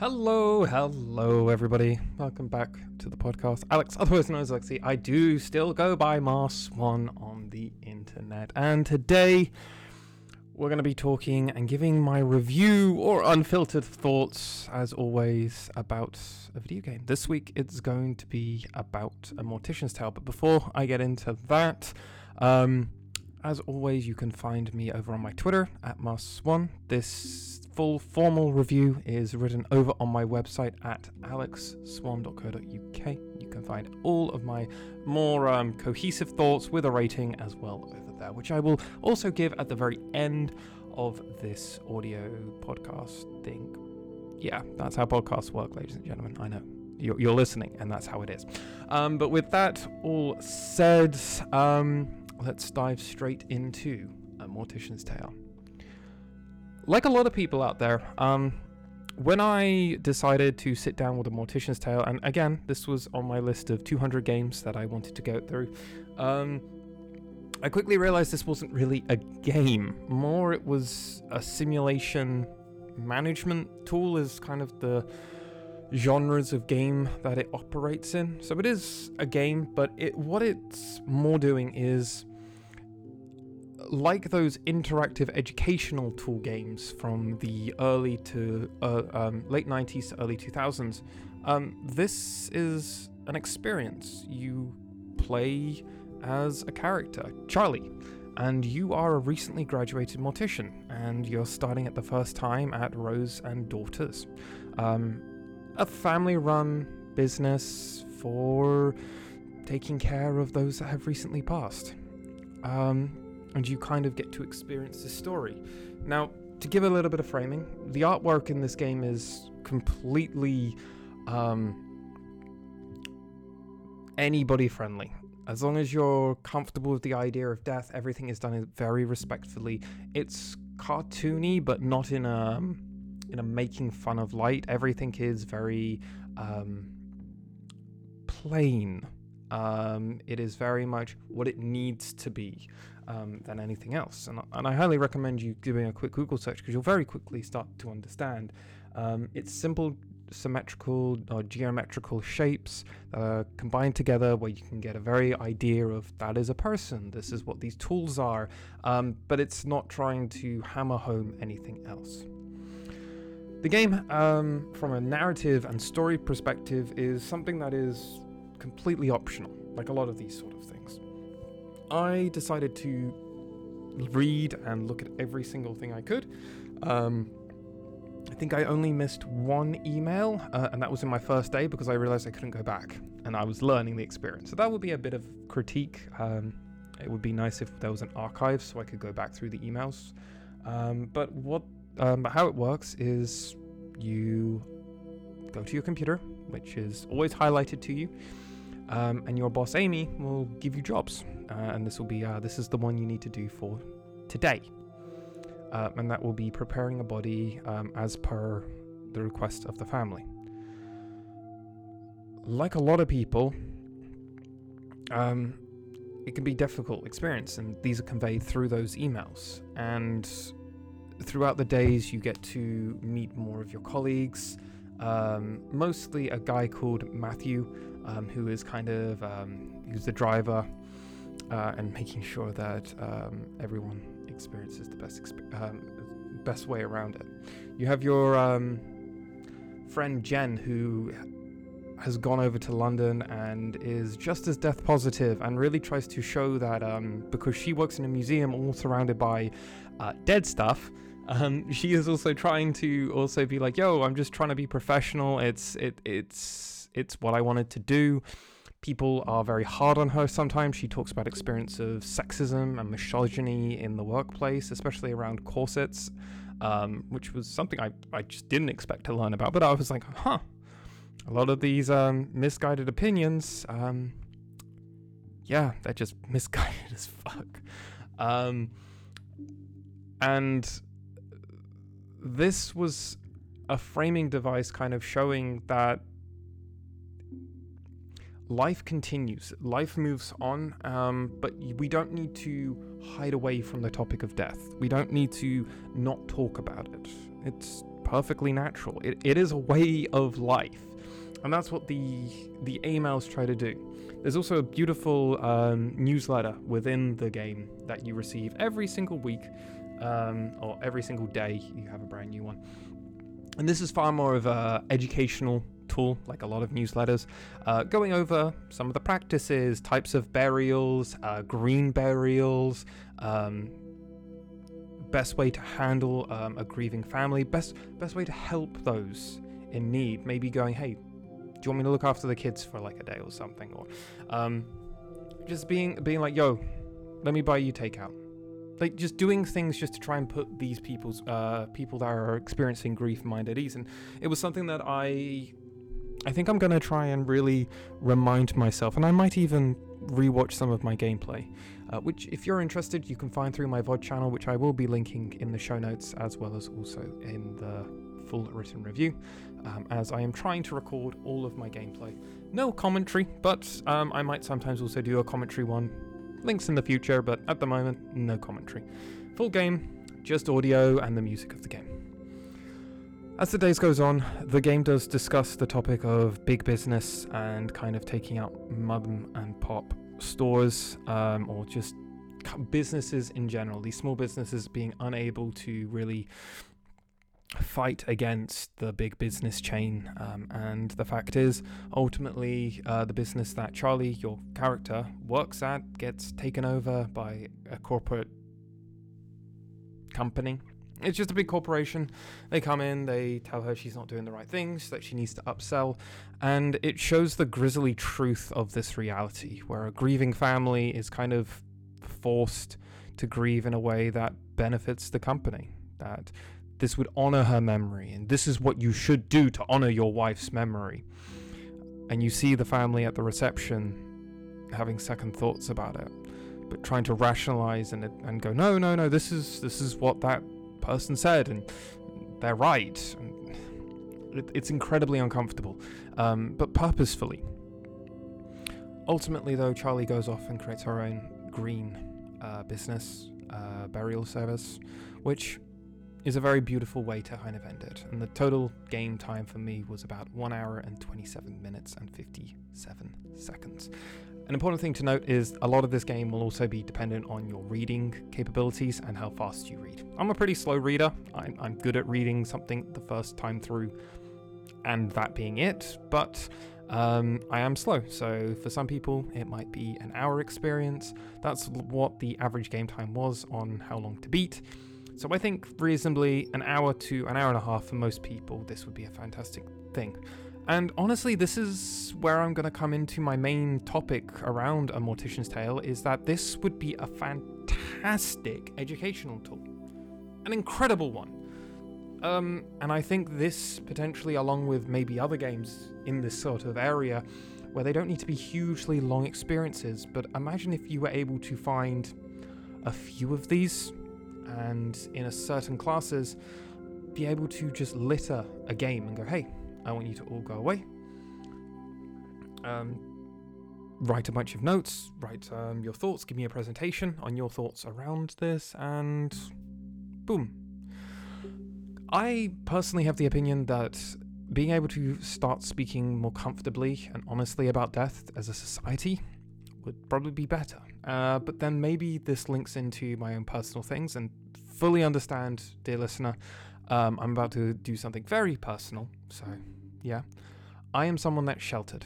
Hello, hello, everybody. Welcome back to the podcast. Alex, otherwise known as Lexi. I do still go by Mars One on the internet, and today we're going to be talking and giving my review or unfiltered thoughts, as always, about a video game. This week it's going to be about a Mortician's Tale, but before I get into that, um, as always, you can find me over on my Twitter at Mars1. This full formal review is written over on my website at alexswan.co.uk. You can find all of my more um, cohesive thoughts with a rating as well over there, which I will also give at the very end of this audio podcast thing. Yeah, that's how podcasts work, ladies and gentlemen. I know. You're, you're listening, and that's how it is. Um, but with that all said, um, let's dive straight into A Mortician's Tale like a lot of people out there, um, when I decided to sit down with a Mortician's Tale, and again, this was on my list of 200 games that I wanted to go through, um, I quickly realized this wasn't really a game. More, it was a simulation management tool, is kind of the genres of game that it operates in. So it is a game, but it what it's more doing is like those interactive educational tool games from the early to uh, um, late 90s to early 2000s, um, this is an experience. You play as a character, Charlie, and you are a recently graduated mortician, and you're starting at the first time at Rose and Daughters, um, a family run business for taking care of those that have recently passed. Um, and you kind of get to experience the story. Now, to give a little bit of framing, the artwork in this game is completely um, anybody friendly. As long as you're comfortable with the idea of death, everything is done very respectfully. It's cartoony, but not in a in a making fun of light. Everything is very um, plain. Um, it is very much what it needs to be um, than anything else. And, and I highly recommend you doing a quick Google search because you'll very quickly start to understand. Um, it's simple symmetrical or geometrical shapes are combined together where you can get a very idea of that is a person this is what these tools are um, but it's not trying to hammer home anything else the game um, from a narrative and story perspective is something that is completely optional like a lot of these sort of things I decided to read and look at every single thing I could. Um, I think I only missed one email, uh, and that was in my first day because I realized I couldn't go back and I was learning the experience. So that would be a bit of critique. Um, it would be nice if there was an archive so I could go back through the emails. Um, but what, um, but how it works is you go to your computer, which is always highlighted to you, um, and your boss Amy will give you jobs uh, and this will be uh, this is the one you need to do for today, uh, and that will be preparing a body um, as per the request of the family. Like a lot of people, um, it can be difficult experience, and these are conveyed through those emails. And throughout the days, you get to meet more of your colleagues. Um, mostly a guy called Matthew, um, who is kind of um, who's the driver uh, and making sure that um, everyone experiences the best exp- um, best way around it. You have your friend Jen who has gone over to London and is just as death positive and really tries to show that um, because she works in a museum all surrounded by uh, dead stuff. Um, she is also trying to also be like, "Yo, I'm just trying to be professional. It's it it's it's what I wanted to do." people are very hard on her sometimes. She talks about experience of sexism and misogyny in the workplace, especially around corsets, um, which was something I, I just didn't expect to learn about. But I was like, huh, a lot of these um, misguided opinions, um, yeah, they're just misguided as fuck. Um, and this was a framing device kind of showing that life continues, life moves on, um, but we don't need to hide away from the topic of death. We don't need to not talk about it. It's perfectly natural. It, it is a way of life, and that's what the the emails try to do. There's also a beautiful um, newsletter within the game that you receive every single week, um, or every single day. You have a brand new one, and this is far more of a educational tool, like a lot of newsletters, uh, going over some of the practices, types of burials, uh, green burials, um, best way to handle um, a grieving family, best best way to help those in need. Maybe going, hey, do you want me to look after the kids for like a day or something, or um, just being being like, yo, let me buy you takeout. Like just doing things just to try and put these people's uh, people that are experiencing grief mind at ease, and it was something that I I think I'm going to try and really remind myself, and I might even rewatch some of my gameplay, uh, which, if you're interested, you can find through my VOD channel, which I will be linking in the show notes as well as also in the full written review, um, as I am trying to record all of my gameplay. No commentary, but um, I might sometimes also do a commentary one. Links in the future, but at the moment, no commentary. Full game, just audio and the music of the game. As the days goes on, the game does discuss the topic of big business and kind of taking out mum and pop stores um, or just businesses in general. These small businesses being unable to really fight against the big business chain. Um, and the fact is, ultimately, uh, the business that Charlie, your character, works at gets taken over by a corporate company it's just a big corporation. They come in, they tell her she's not doing the right things, that she needs to upsell, and it shows the grisly truth of this reality, where a grieving family is kind of forced to grieve in a way that benefits the company. That this would honor her memory, and this is what you should do to honor your wife's memory. And you see the family at the reception having second thoughts about it, but trying to rationalize and and go, no, no, no, this is this is what that person said, and they're right. It, it's incredibly uncomfortable, um, but purposefully. Ultimately, though, Charlie goes off and creates her own green uh, business uh, burial service, which is a very beautiful way to kind of end it. And the total game time for me was about 1 hour and 27 minutes and 57 seconds. An important thing to note is a lot of this game will also be dependent on your reading capabilities and how fast you read. I'm a pretty slow reader. I'm, I'm good at reading something the first time through, and that being it, but um, I am slow. So for some people, it might be an hour experience. That's what the average game time was on how long to beat. So I think reasonably an hour to an hour and a half for most people, this would be a fantastic thing. And honestly, this is where I'm going to come into my main topic around A Mortician's Tale is that this would be a fantastic educational tool. An incredible one. Um, and I think this potentially, along with maybe other games in this sort of area, where they don't need to be hugely long experiences, but imagine if you were able to find a few of these and in a certain classes be able to just litter a game and go, hey, I want you to all go away. Um, write a bunch of notes, write um, your thoughts, give me a presentation on your thoughts around this, and boom. I personally have the opinion that being able to start speaking more comfortably and honestly about death as a society would probably be better. Uh, but then maybe this links into my own personal things and fully understand, dear listener, um, I'm about to do something very personal, so yeah. I am someone that's sheltered.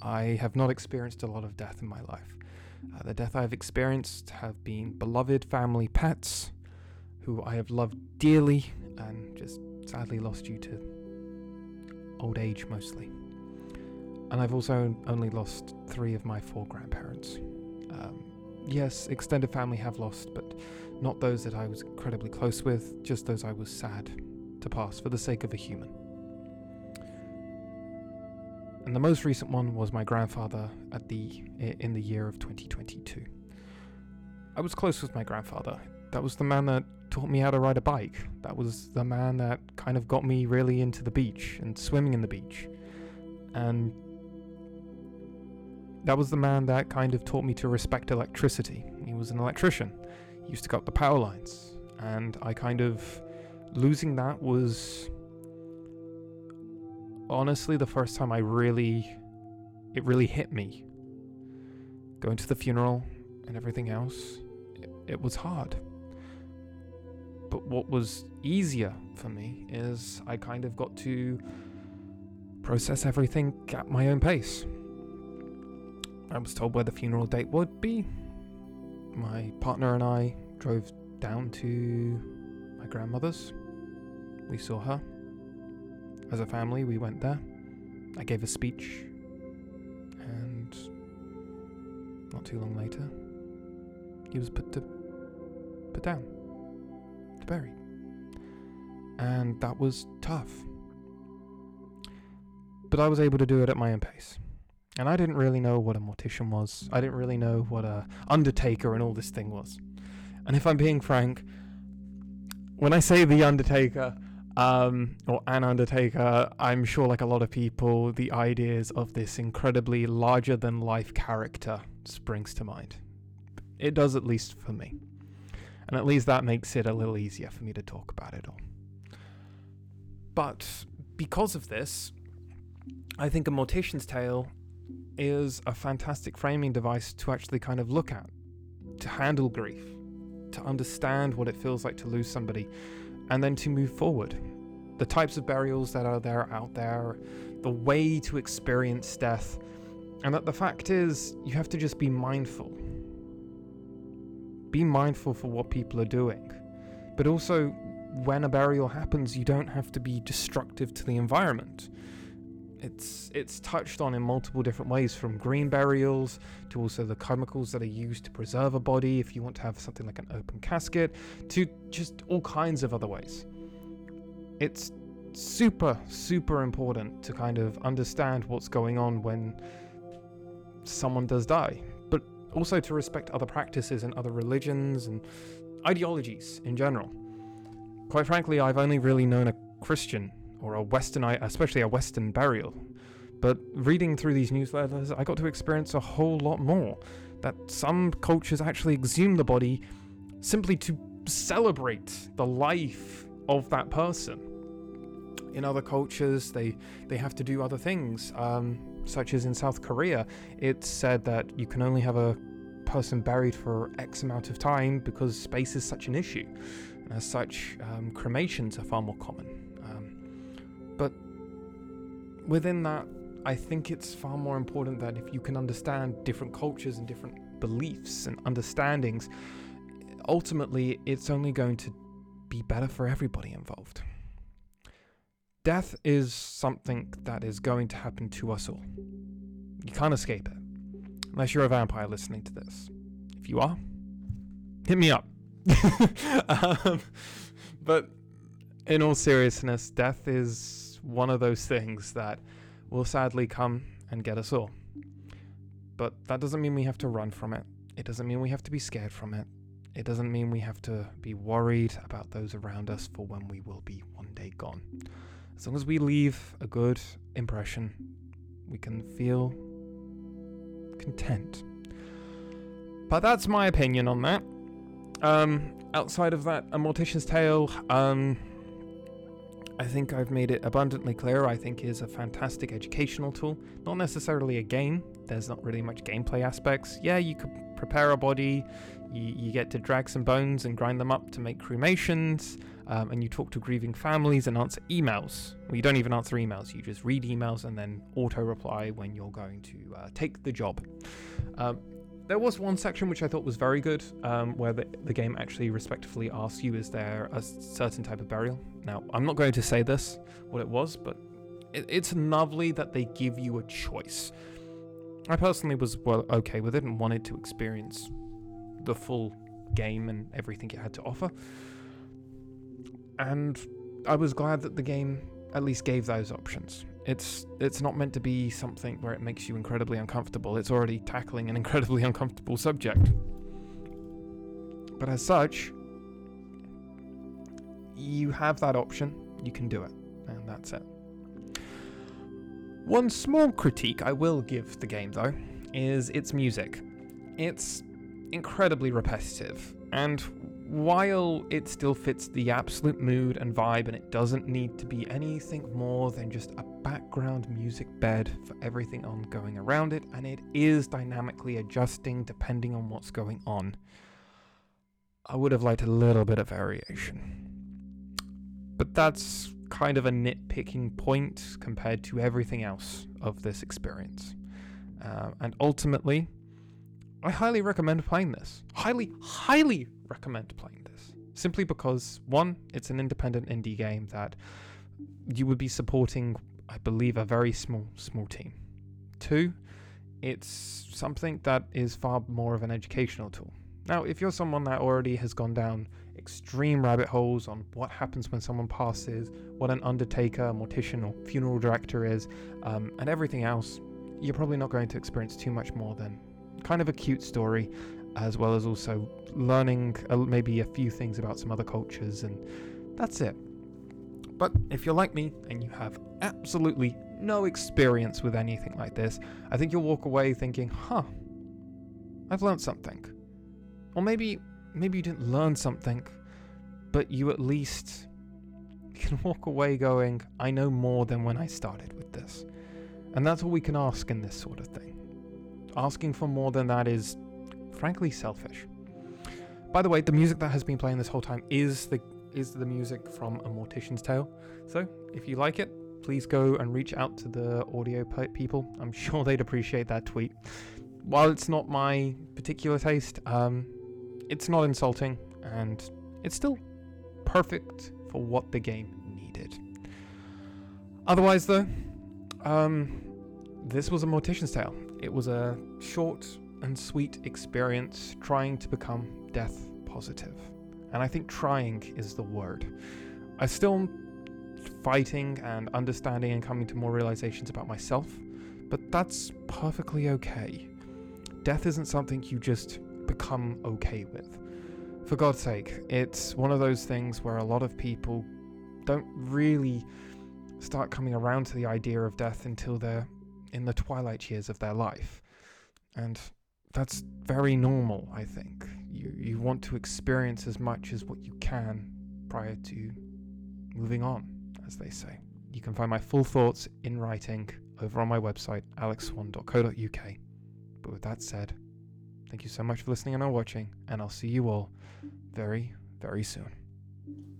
I have not experienced a lot of death in my life. Uh, the death I've experienced have been beloved family pets who I have loved dearly and just sadly lost due to old age mostly. And I've also only lost three of my four grandparents. Um, yes, extended family have lost, but not those that I was incredibly close with, just those I was sad to pass for the sake of a human. And the most recent one was my grandfather at the in the year of 2022. I was close with my grandfather. That was the man that taught me how to ride a bike. That was the man that kind of got me really into the beach and swimming in the beach. And that was the man that kind of taught me to respect electricity. He was an electrician. Used to cut the power lines. And I kind of losing that was honestly the first time I really, it really hit me. Going to the funeral and everything else, it, it was hard. But what was easier for me is I kind of got to process everything at my own pace. I was told where the funeral date would be. My partner and I drove down to my grandmother's. We saw her. As a family, we went there. I gave a speech, and not too long later, he was put to put down, to bury, and that was tough. But I was able to do it at my own pace. And I didn't really know what a mortician was. I didn't really know what a undertaker and all this thing was. And if I'm being frank, when I say the undertaker, um, or an undertaker, I'm sure, like a lot of people, the ideas of this incredibly larger than life character springs to mind. It does, at least for me. And at least that makes it a little easier for me to talk about it all. But because of this, I think a mortician's tale is a fantastic framing device to actually kind of look at, to handle grief, to understand what it feels like to lose somebody, and then to move forward. The types of burials that are there out there, the way to experience death, and that the fact is, you have to just be mindful. Be mindful for what people are doing. But also, when a burial happens, you don't have to be destructive to the environment it's it's touched on in multiple different ways from green burials to also the chemicals that are used to preserve a body if you want to have something like an open casket to just all kinds of other ways. It's super super important to kind of understand what's going on when someone does die but also to respect other practices and other religions and ideologies in general. Quite frankly i've only really known a christian or a Western, especially a Western burial. But reading through these newsletters, I got to experience a whole lot more. That some cultures actually exhume the body simply to celebrate the life of that person. In other cultures, they they have to do other things, um, such as in South Korea. It's said that you can only have a person buried for X amount of time because space is such an issue. And as such, um, cremations are far more common. Within that, I think it's far more important that if you can understand different cultures and different beliefs and understandings, ultimately it's only going to be better for everybody involved. Death is something that is going to happen to us all. You can't escape it. Unless you're a vampire listening to this. If you are, hit me up. um, but in all seriousness, death is one of those things that will sadly come and get us all. But that doesn't mean we have to run from it. It doesn't mean we have to be scared from it. It doesn't mean we have to be worried about those around us for when we will be one day gone. As long as we leave a good impression, we can feel content. But that's my opinion on that. Um, outside of that, a Mortician's Tale, um, I think I've made it abundantly clear, I think is a fantastic educational tool. Not necessarily a game, there's not really much gameplay aspects. Yeah, you could prepare a body, you, you get to drag some bones and grind them up to make cremations, um, and you talk to grieving families and answer emails. Well, you don't even answer emails, you just read emails and then auto reply when you're going to uh, take the job. Um, there was one section which I thought was very good, um, where the, the game actually respectfully asks you, is there a certain type of burial? Now, I'm not going to say this, what it was, but it, it's lovely that they give you a choice. I personally was well okay with it and wanted to experience the full game and everything it had to offer. And I was glad that the game at least gave those options. It's it's not meant to be something where it makes you incredibly uncomfortable. It's already tackling an incredibly uncomfortable subject. But as such, you have that option. You can do it, and that's it. One small critique I will give the game though is its music. It's incredibly repetitive, and while it still fits the absolute mood and vibe, and it doesn't need to be anything more than just a background music bed for everything ongoing around it, and it is dynamically adjusting depending on what's going on. I would have liked a little bit of variation. But that's kind of a nitpicking point compared to everything else of this experience. Uh, and ultimately, I highly recommend playing this. Highly, highly recommend playing this. Simply because, one, it's an independent indie game that you would be supporting, I believe, a very small, small team. Two, it's something that is far more of an educational tool. Now, if you're someone that already has gone down extreme rabbit holes on what happens when someone passes, what an undertaker, mortician, or funeral director is, um, and everything else, you're probably not going to experience too much more than kind of a cute story, as well as also learning maybe a few things about some other cultures, and that's it. But if you're like me and you have absolutely no experience with anything like this, I think you'll walk away thinking, huh, I've learned something. Or maybe maybe you didn't learn something, but you at least can walk away going, I know more than when I started with this. And that's all we can ask in this sort of thing. Asking for more than that is, frankly, selfish. By the way, the music that has been playing this whole time is the is the music from A Mortician's Tale. So, if you like it, please go and reach out to the audio people. I'm sure they'd appreciate that tweet. While it's not my particular taste, um, it's not insulting, and it's still perfect for what the game needed. Otherwise, though, um, this was a Mortician's Tale. It was a short and sweet experience trying to become death positive. And I think trying is the word. I'm still fighting and understanding and coming to more realizations about myself, but that's perfectly okay. Death isn't something you just become okay with. For God's sake, it's one of those things where a lot of people don't really start coming around to the idea of death until they're in the twilight years of their life. And that's very normal, I think. You you want to experience as much as what you can prior to moving on, as they say. You can find my full thoughts in writing over on my website, alexswan.co.uk. But with that said, Thank you so much for listening and watching, and I'll see you all very, very soon.